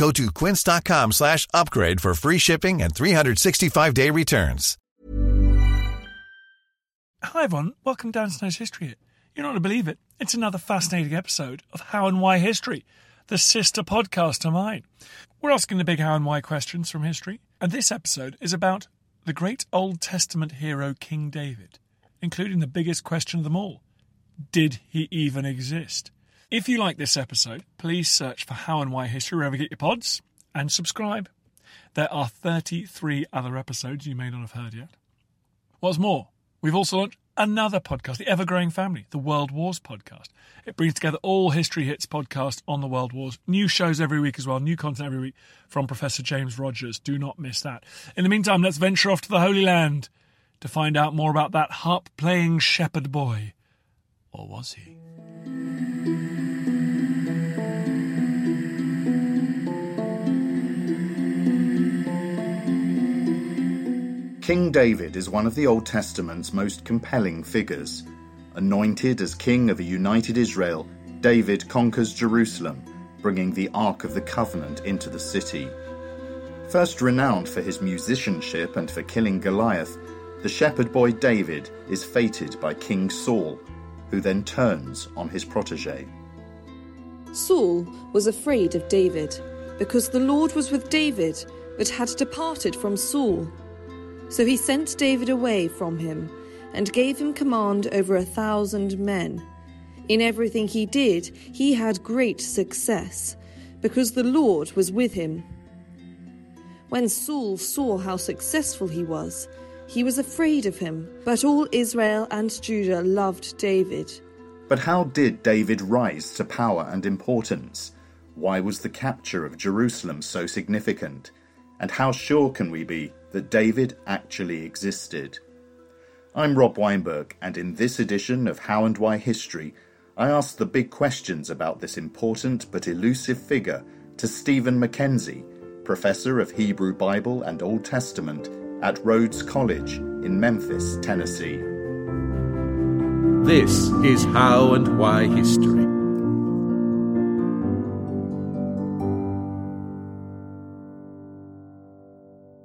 Go to quince.com slash upgrade for free shipping and 365-day returns. Hi everyone, welcome down to Snow's History. You're not going to believe it. It's another fascinating episode of How and Why History, the sister podcast to mine. We're asking the big how and why questions from history, and this episode is about the great Old Testament hero King David, including the biggest question of them all Did he even exist? If you like this episode, please search for How and Why History wherever you get your pods and subscribe. There are 33 other episodes you may not have heard yet. What's more, we've also launched another podcast, the ever growing family, the World Wars podcast. It brings together all History Hits podcasts on the World Wars, new shows every week as well, new content every week from Professor James Rogers. Do not miss that. In the meantime, let's venture off to the Holy Land to find out more about that harp playing shepherd boy. Or was he? King David is one of the Old Testament's most compelling figures. Anointed as king of a united Israel, David conquers Jerusalem, bringing the Ark of the Covenant into the city. First renowned for his musicianship and for killing Goliath, the shepherd boy David is feted by King Saul, who then turns on his protege. Saul was afraid of David because the Lord was with David but had departed from Saul. So he sent David away from him and gave him command over a thousand men. In everything he did, he had great success because the Lord was with him. When Saul saw how successful he was, he was afraid of him, but all Israel and Judah loved David. But how did David rise to power and importance? Why was the capture of Jerusalem so significant? And how sure can we be that David actually existed? I'm Rob Weinberg, and in this edition of How and Why History, I ask the big questions about this important but elusive figure to Steven McKenzie, Professor of Hebrew Bible and Old Testament at Rhodes College in Memphis, Tennessee. This is How and Why History.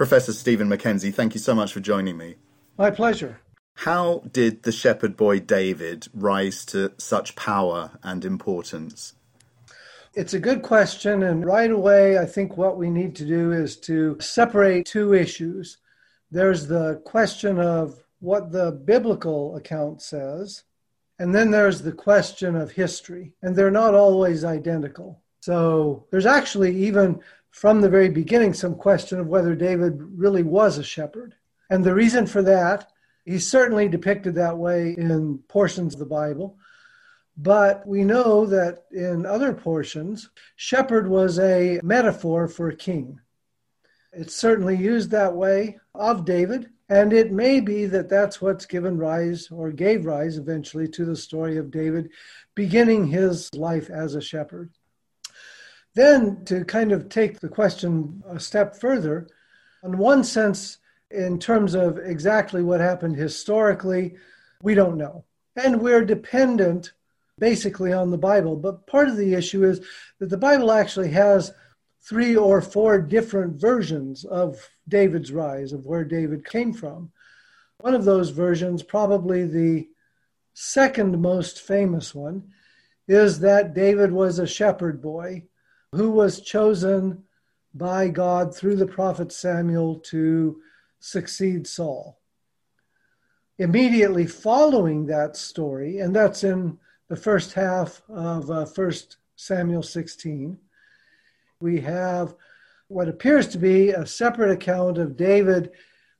Professor Steven McKenzie, thank you so much for joining me. My pleasure. How did the shepherd boy David rise to such power and importance? It's a good question. And right away, I think what we need to do is to separate two issues. There's the question of what the biblical account says, and then there's the question of history. And they're not always identical. So there's actually, even from the very beginning, some question of whether David really was a shepherd. And the reason for that, he's certainly depicted that way in portions of the Bible. But we know that in other portions, shepherd was a metaphor for a king. It's certainly used that way of David, and it may be that that's what's given rise or gave rise eventually to the story of David beginning his life as a shepherd. Then, to kind of take the question a step further, in one sense, in terms of exactly what happened historically, we don't know. And we're dependent basically on the Bible. But part of the issue is that the Bible actually has three or four different versions of David's rise, of where David came from. One of those versions, probably the second most famous one, is that David was a shepherd boy who was chosen by God through the prophet Samuel to succeed Saul. Immediately following that story, and that's in the first half of uh, 1 Samuel 16, we have what appears to be a separate account of David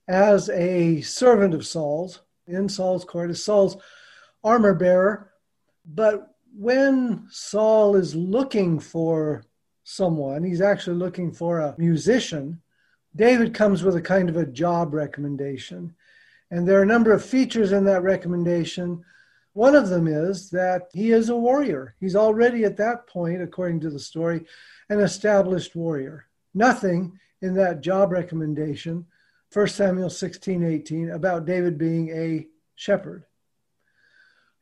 as a servant of Saul's in Saul's court, as Saul's armor bearer. But when Saul is looking for someone, he's actually looking for a musician. David comes with a kind of a job recommendation. And there are a number of features in that recommendation. One of them is that he is a warrior. He's already at that point, according to the story, an established warrior. Nothing in that job recommendation, 1 Samuel 16 18, about David being a shepherd.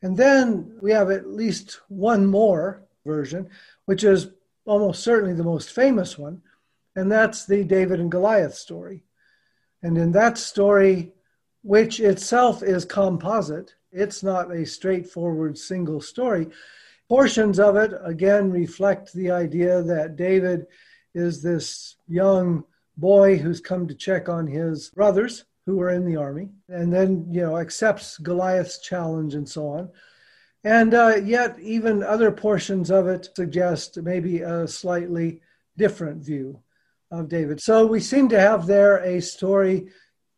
And then we have at least one more version, which is almost certainly the most famous one, and that's the David and Goliath story. And in that story, which itself is composite, it's not a straightforward single story. Portions of it, again, reflect the idea that David is this young boy who's come to check on his brothers who are in the army, and then, you know, accepts Goliath's challenge and so on. And uh, yet, even other portions of it suggest maybe a slightly different view of David. So we seem to have there a story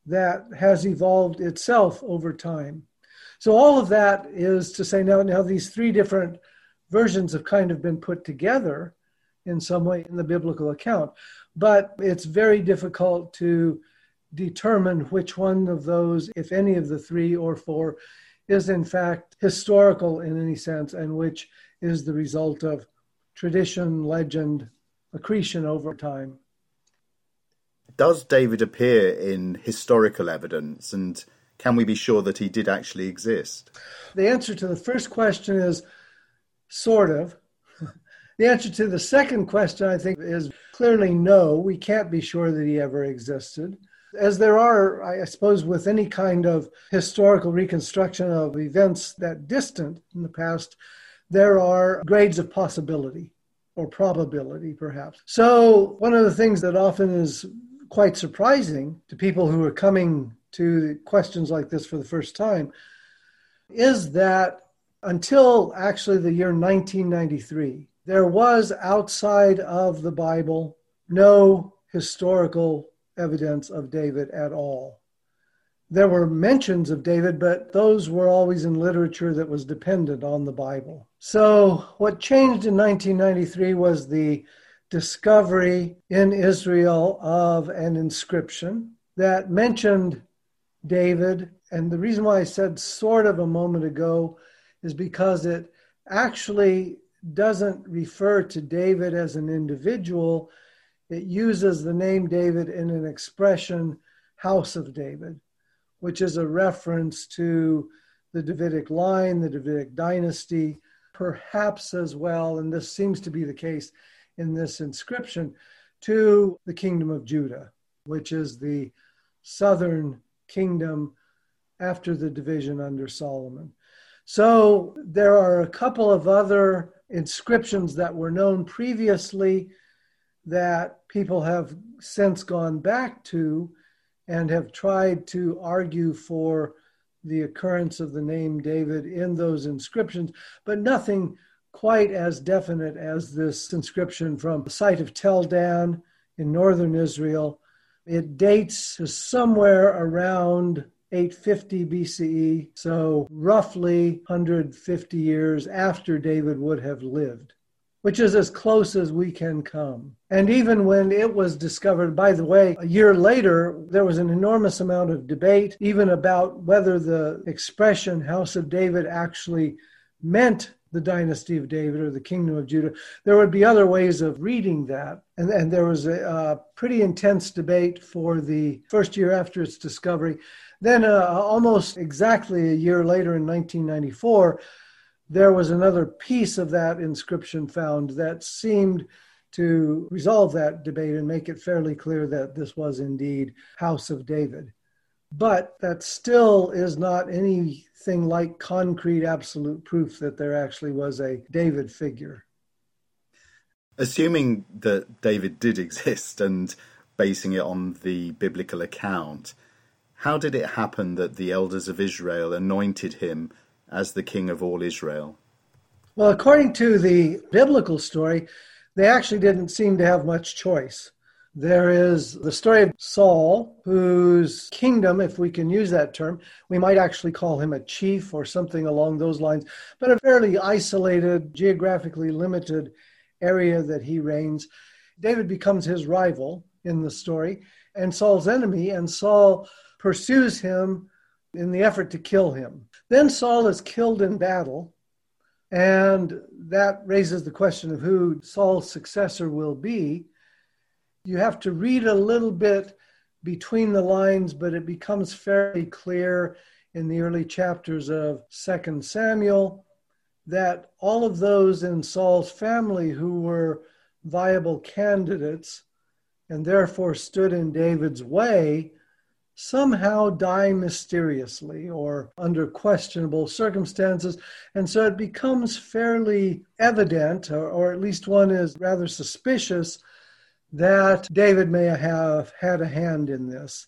that has evolved itself over time. So all of that is to say now, now these three different versions have kind of been put together in some way in the biblical account, but it's very difficult to determine which one of those, if any of the three or four, is in fact historical in any sense and which is the result of tradition, legend, accretion over time. Does David appear in historical evidence and can we be sure that he did actually exist? The answer to the first question is sort of. the answer to the second question, I think, is clearly no. We can't be sure that he ever existed as there are, I suppose, with any kind of historical reconstruction of events that distant in the past, there are grades of possibility or probability, perhaps. So, one of the things that often is quite surprising to people who are coming to questions like this for the first time is that until actually the year 1993, there was outside of the Bible no historical evidence of David at all. There were mentions of David, but those were always in literature that was dependent on the Bible. So, what changed in 1993 was the discovery in Israel of an inscription that mentioned David. And the reason why I said sort of a moment ago is because it actually doesn't refer to David as an individual, it uses the name David in an expression, House of David, which is a reference to the Davidic line, the Davidic dynasty, perhaps as well, and this seems to be the case in this inscription, to the kingdom of Judah, which is the southern kingdom after the division under Solomon. So there are a couple of other inscriptions that were known previously that people have since gone back to and have tried to argue for the occurrence of the name David in those inscriptions, but nothing quite as definite as this inscription from the site of Tel Dan in northern Israel. It dates to somewhere around 850 BCE, so roughly 150 years after David would have lived which is as close as we can come. And even when it was discovered, by the way, a year later, there was an enormous amount of debate, even about whether the expression House of David actually meant the dynasty of David or the kingdom of Judah. There would be other ways of reading that. And, and there was a, a pretty intense debate for the first year after its discovery. Then, uh, almost exactly a year later in 1994, there was another piece of that inscription found that seemed to resolve that debate and make it fairly clear that this was indeed House of David. But that still is not anything like concrete absolute proof that there actually was a David figure. Assuming that David did exist and basing it on the biblical account, how did it happen that the elders of Israel anointed him as the king of all Israel? Well, according to the biblical story, they actually didn't seem to have much choice. There is the story of Saul, whose kingdom, if we can use that term, we might actually call him a chief or something along those lines, but a fairly isolated, geographically limited area that he reigns. David becomes his rival in the story and Saul's enemy, and Saul pursues him in the effort to kill him. Then Saul is killed in battle, and that raises the question of who Saul's successor will be. You have to read a little bit between the lines, but it becomes fairly clear in the early chapters of 2 Samuel that all of those in Saul's family who were viable candidates and therefore stood in David's way somehow die mysteriously or under questionable circumstances. And so it becomes fairly evident, or, or, at least one is rather suspicious, that David may have had a hand in this.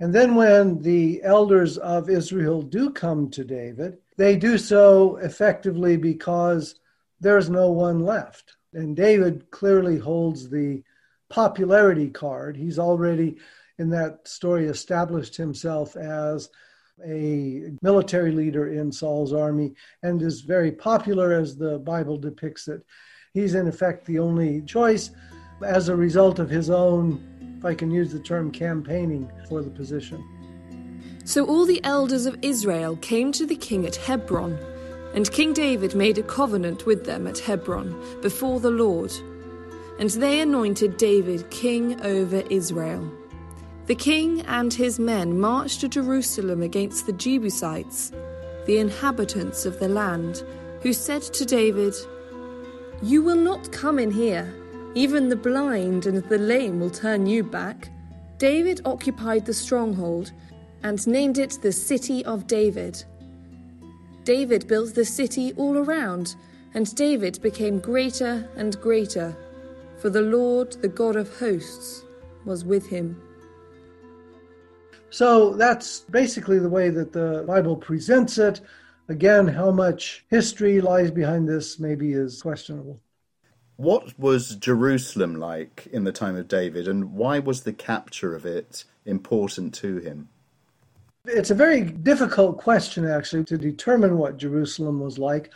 And then when the elders of Israel do come to David, they do so effectively because there's no one left. And David clearly holds the popularity card. He's already in that story established himself as a military leader in Saul's army and is very popular as the Bible depicts it. He's in effect the only choice as a result of his own, if I can use the term, campaigning for the position. So all the elders of Israel came to the king at Hebron, and King David made a covenant with them at Hebron before the Lord. And they anointed David king over Israel. The king and his men marched to Jerusalem against the Jebusites, the inhabitants of the land, who said to David, You will not come in here. Even the blind and the lame will turn you back. David occupied the stronghold and named it the City of David. David built the city all around, and David became greater and greater, for the Lord, the God of hosts, was with him. So that's basically the way that the Bible presents it. Again, how much history lies behind this maybe is questionable. What was Jerusalem like in the time of David, and why was the capture of it important to him? It's a very difficult question, actually, to determine what Jerusalem was like.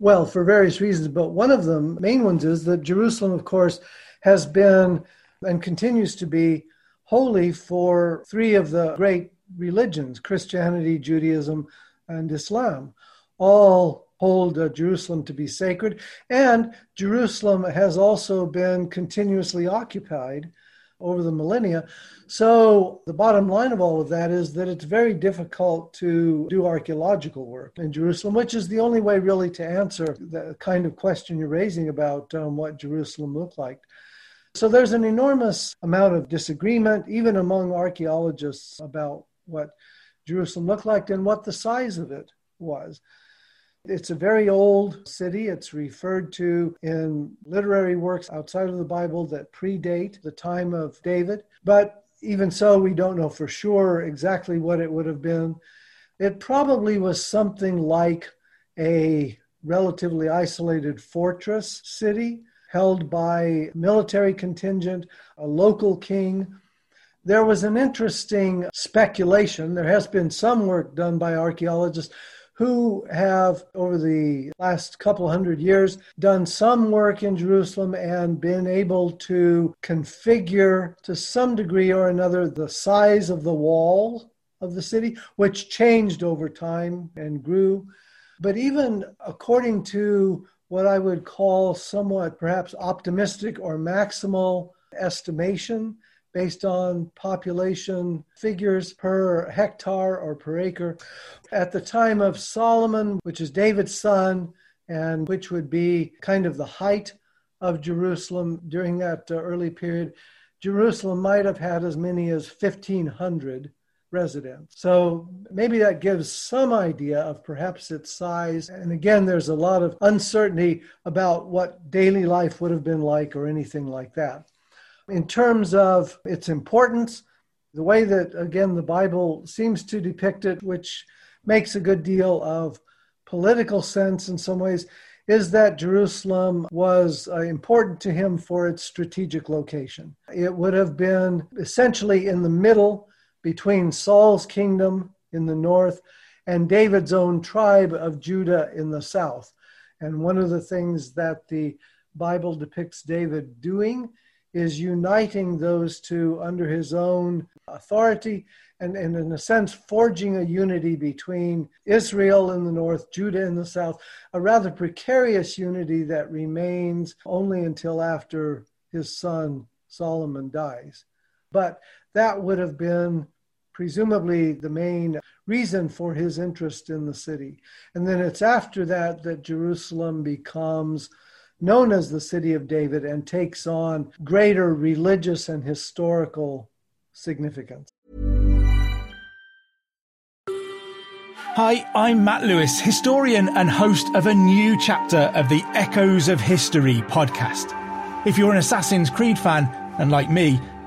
Well, for various reasons, but one of the main ones is that Jerusalem, of course, has been and continues to be holy for three of the great religions Christianity, Judaism, and Islam. All hold uh, Jerusalem to be sacred, and Jerusalem has also been continuously occupied over the millennia. So, the bottom line of all of that is that it's very difficult to do archaeological work in Jerusalem, which is the only way really to answer the kind of question you're raising about um, what Jerusalem looked like. So there's an enormous amount of disagreement, even among archaeologists, about what Jerusalem looked like and what the size of it was. It's a very old city. It's referred to in literary works outside of the Bible that predate the time of David. But even so, we don't know for sure exactly what it would have been. It probably was something like a relatively isolated fortress city held by military contingent, a local king. There was an interesting speculation. There has been some work done by archaeologists who have, over the last couple hundred years, done some work in Jerusalem and been able to configure to some degree or another the size of the wall of the city, which changed over time and grew. But even according to what I would call somewhat perhaps optimistic or maximal estimation based on population figures per hectare or per acre. At the time of Solomon, which is David's son, and which would be kind of the height of Jerusalem during that uh, early period, Jerusalem might have had as many as 1,500 residents. So maybe that gives some idea of perhaps its size. And again, there's a lot of uncertainty about what daily life would have been like or anything like that. In terms of its importance, the way that, again, the Bible seems to depict it, which makes a good deal of political sense in some ways, is that Jerusalem was uh, important to him for its strategic location. It would have been essentially in the middle between Saul's kingdom in the north and David's own tribe of Judah in the south. And one of the things that the Bible depicts David doing is uniting those two under his own authority and, and in a sense forging a unity between Israel in the north, Judah in the south, a rather precarious unity that remains only until after his son Solomon dies. But that would have been presumably the main reason for his interest in the city. And then it's after that that Jerusalem becomes known as the city of David and takes on greater religious and historical significance. Hi, I'm Matt Lewis, historian and host of a new chapter of the Echoes of History podcast. If you're an Assassin's Creed fan, and like me,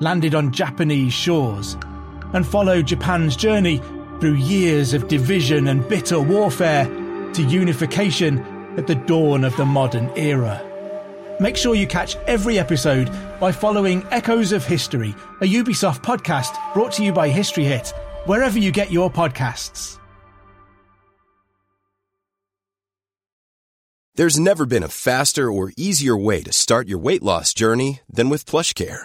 landed on Japanese shores, and followed Japan's journey through years of division and bitter warfare to unification at the dawn of the modern era. Make sure you catch every episode by following Echoes of History, a Ubisoft podcast brought to you by History Hit, wherever you get your podcasts. There's never been a faster or easier way to start your weight loss journey than with PlushCare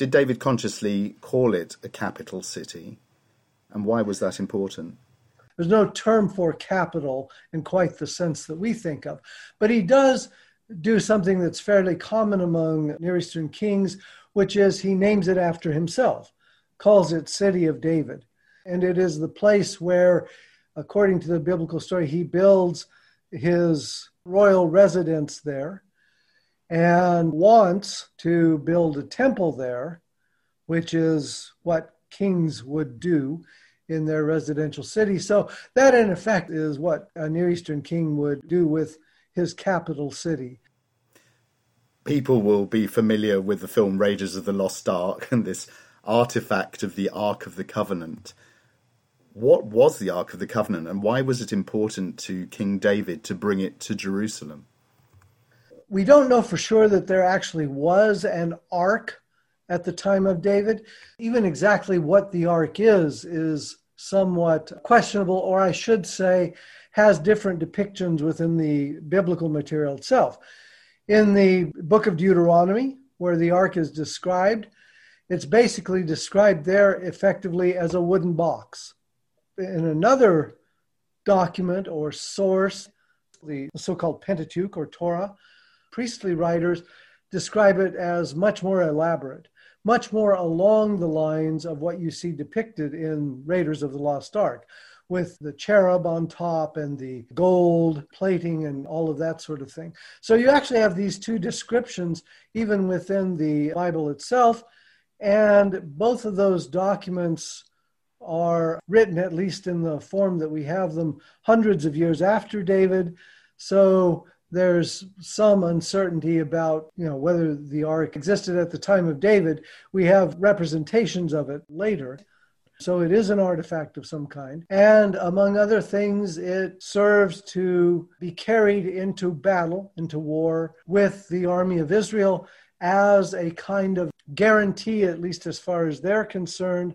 Did David consciously call it a capital city? And why was that important? There's no term for capital in quite the sense that we think of. But he does do something that's fairly common among Near Eastern kings, which is he names it after himself, calls it City of David. And it is the place where, according to the biblical story, he builds his royal residence there and wants to build a temple there, which is what kings would do in their residential city. So, that in effect is what a Near Eastern king would do with his capital city. People will be familiar with the film Raiders of the Lost Ark and this artifact of the Ark of the Covenant what was the Ark of the Covenant and why was it important to King David to bring it to Jerusalem? We don't know for sure that there actually was an ark at the time of David. Even exactly what the ark is, is somewhat questionable, or I should say, has different depictions within the biblical material itself. In the book of Deuteronomy, where the ark is described, it's basically described there effectively as a wooden box in another document or source, the so called Pentateuch or Torah, priestly writers describe it as much more elaborate. much more along the lines of what you see depicted in Raiders of the Lost Ark, with the cherub on top and the gold plating and all of that sort of thing. So you actually have these two descriptions even within the Bible itself. And both of those documents are written, at least in the form that we have them, hundreds of years after David. So there's some uncertainty about you know whether the ark existed at the time of David. We have representations of it later. So it is an artifact of some kind. And among other things, it serves to be carried into battle, into war with the army of Israel as a kind of guarantee, at least as far as they're concerned,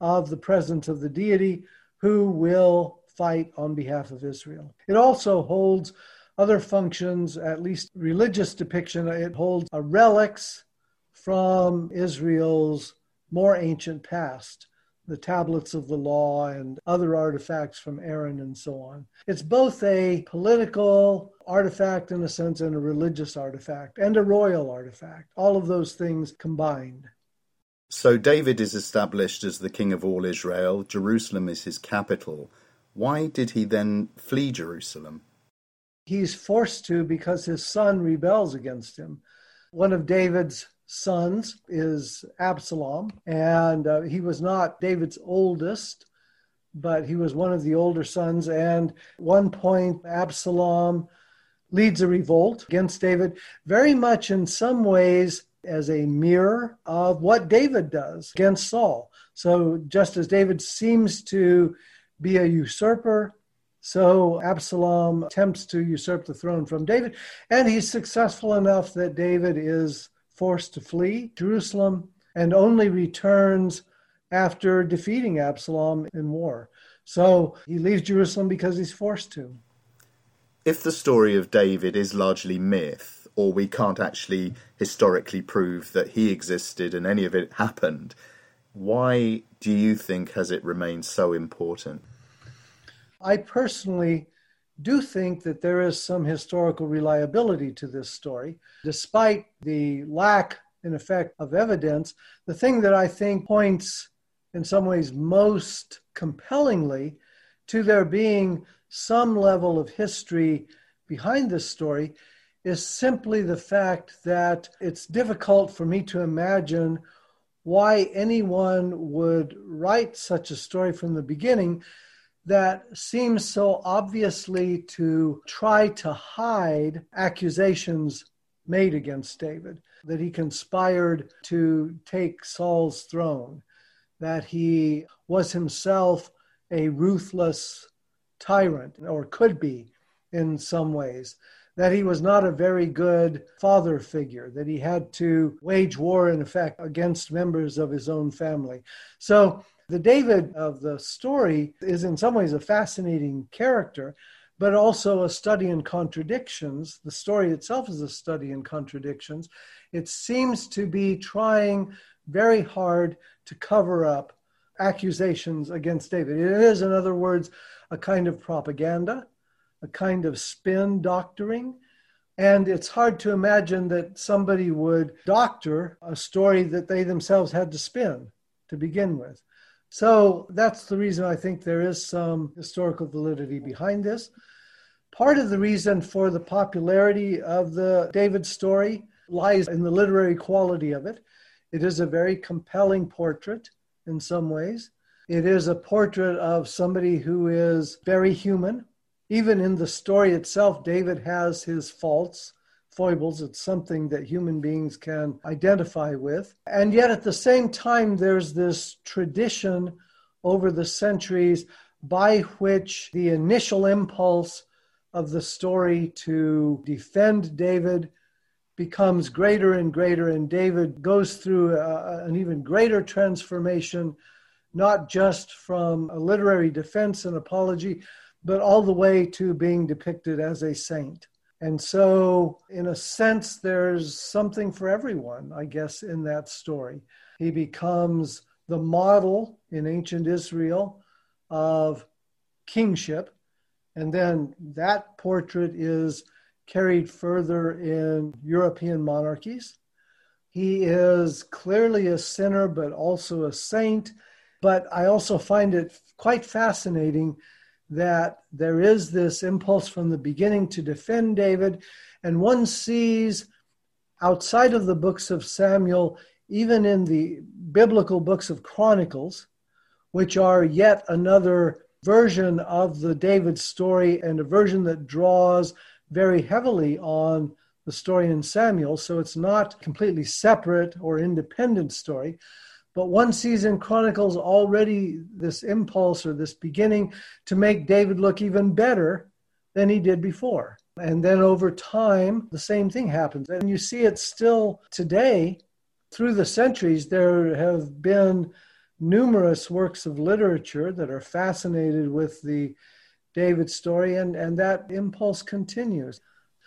of the presence of the deity who will fight on behalf of Israel. It also holds other functions, at least religious depiction. It holds a relics from Israel's more ancient past, the tablets of the law and other artifacts from Aaron and so on. It's both a political artifact in a sense and a religious artifact and a royal artifact, all of those things combined. So David is established as the king of all Israel, Jerusalem is his capital. Why did he then flee Jerusalem? He's forced to because his son rebels against him. One of David's sons is Absalom, and uh, he was not David's oldest, but he was one of the older sons. And one point, Absalom leads a revolt against David, very much in some ways as a mirror of what David does against Saul. So just as David seems to be a usurper, so Absalom attempts to usurp the throne from David, and he's successful enough that David is forced to flee Jerusalem and only returns after defeating Absalom in war. So he leaves Jerusalem because he's forced to. If the story of David is largely myth, or we can't actually historically prove that he existed and any of it happened, why do you think has it remained so important? I personally do think that there is some historical reliability to this story, despite the lack, in effect, of evidence. The thing that I think points in some ways most compellingly to there being some level of history behind this story is simply the fact that it's difficult for me to imagine why anyone would write such a story from the beginning that seems so obviously to try to hide accusations made against David, that he conspired to take Saul's throne, that he was himself a ruthless tyrant, or could be in some ways, that he was not a very good father figure, that he had to wage war, in effect, against members of his own family. So the David of the story is in some ways a fascinating character, but also a study in contradictions. The story itself is a study in contradictions. It seems to be trying very hard to cover up accusations against David. It is, in other words, a kind of propaganda, a kind of spin doctoring. And it's hard to imagine that somebody would doctor a story that they themselves had to spin to begin with. So that's the reason I think there is some historical validity behind this. Part of the reason for the popularity of the David story lies in the literary quality of it. It is a very compelling portrait in some ways. It is a portrait of somebody who is very human. Even in the story itself, David has his faults foibles. It's something that human beings can identify with. And yet, at the same time, there's this tradition over the centuries by which the initial impulse of the story to defend David becomes greater and greater, and David goes through a, an even greater transformation, not just from a literary defense and apology, but all the way to being depicted as a saint. And so, in a sense, there's something for everyone, I guess, in that story. He becomes the model in ancient Israel of kingship. And then that portrait is carried further in European monarchies. He is clearly a sinner, but also a saint. But I also find it quite fascinating that there is this impulse from the beginning to defend David. And one sees outside of the books of Samuel, even in the biblical books of Chronicles, which are yet another version of the David story and a version that draws very heavily on the story in Samuel. So it's not completely separate or independent story. But one sees in Chronicles already this impulse or this beginning to make David look even better than he did before. And then over time, the same thing happens. And you see it still today. Through the centuries, there have been numerous works of literature that are fascinated with the David story, and, and that impulse continues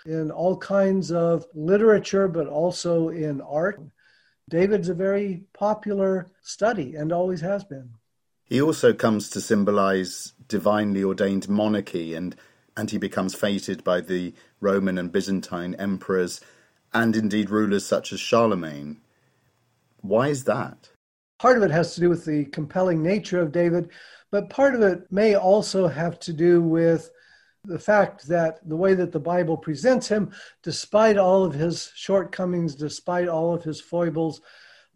in all kinds of literature, but also in art. David's a very popular study and always has been. He also comes to symbolize divinely ordained monarchy and and he becomes feted by the Roman and Byzantine emperors and indeed rulers such as Charlemagne. Why is that? Part of it has to do with the compelling nature of David, but part of it may also have to do with the fact that the way that the Bible presents him, despite all of his shortcomings, despite all of his foibles,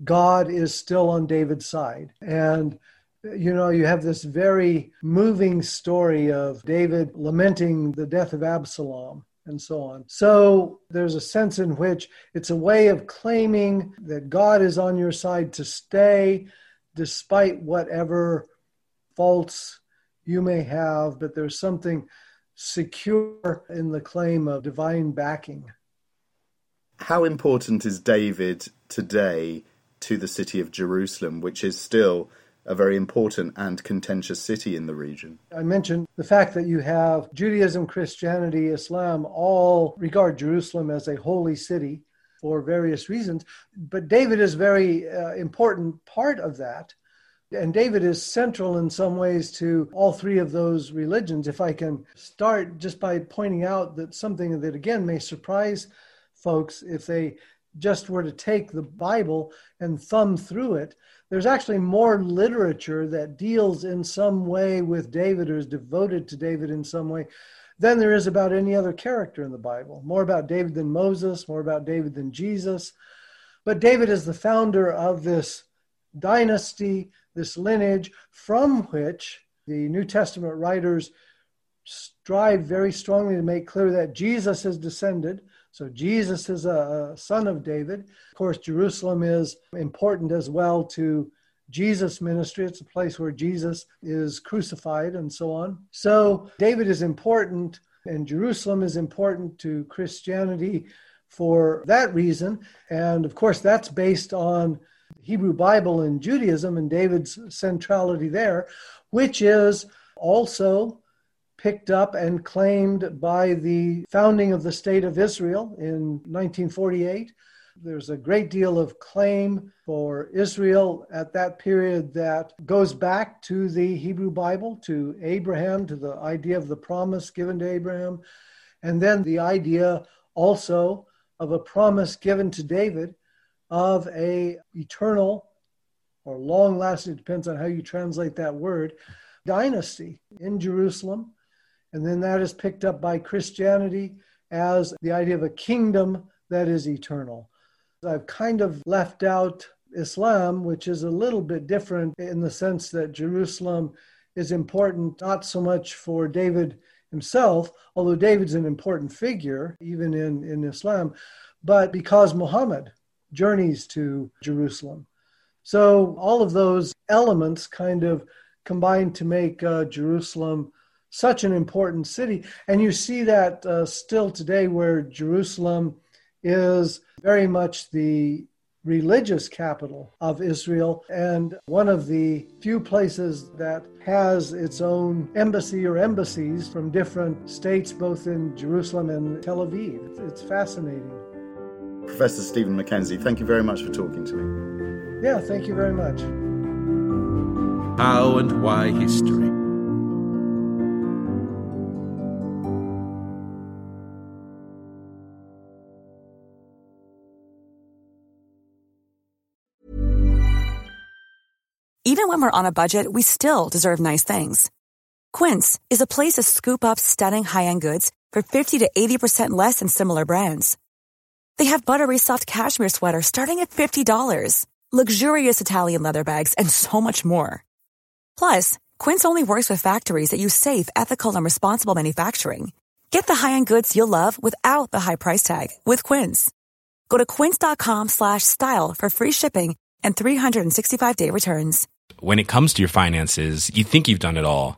God is still on David's side. And you know, you have this very moving story of David lamenting the death of Absalom and so on. So there's a sense in which it's a way of claiming that God is on your side to stay despite whatever faults you may have, but there's something secure in the claim of divine backing. How important is David today to the city of Jerusalem, which is still a very important and contentious city in the region. I mentioned the fact that you have Judaism, Christianity, Islam all regard Jerusalem as a holy city for various reasons, but David is a very uh, important part of that. And David is central in some ways to all three of those religions. If I can start just by pointing out that something that again may surprise folks if they just were to take the Bible and thumb through it, there's actually more literature that deals in some way with David or is devoted to David in some way than there is about any other character in the Bible. More about David than Moses, more about David than Jesus. But David is the founder of this dynasty, this lineage from which the New Testament writers strive very strongly to make clear that Jesus is descended. So Jesus is a, son of David. Of course, Jerusalem is important as well to Jesus' ministry. It's a place where Jesus is crucified and so on. So David is important, and Jerusalem is important to Christianity for that reason. And of course, that's based on Hebrew Bible and Judaism and David's centrality there, which is also picked up and claimed by the founding of the State of Israel in 1948. There's a great deal of claim for Israel at that period that goes back to the Hebrew Bible, to Abraham, to the idea of the promise given to Abraham, and then the idea also of a promise given to David of a eternal or long lasting depends on how you translate that word dynasty in Jerusalem and then that is picked up by Christianity as the idea of a kingdom that is eternal. I've kind of left out Islam, which is a little bit different in the sense that Jerusalem is important not so much for David himself, although David's an important figure even in, in Islam, but because Muhammad journeys to Jerusalem. So all of those elements kind of combine to make uh, Jerusalem such an important city. And you see that uh, still today, where Jerusalem is very much the religious capital of Israel and one of the few places that has its own embassy or embassies from different states, both in Jerusalem and Tel Aviv. It's fascinating. Professor Steven McKenzie, thank you very much for talking to me. Yeah, thank you very much. How and why history? Even when we're on a budget, we still deserve nice things. Quince is a place to scoop up stunning high end goods for 50 to 80% less than similar brands. They have buttery soft cashmere sweaters starting at $50, luxurious Italian leather bags, and so much more. Plus, Quince only works with factories that use safe, ethical, and responsible manufacturing. Get the high-end goods you'll love without the high price tag with Quince. Go to quince.com slash style for free shipping and 365-day returns. When it comes to your finances, you think you've done it all.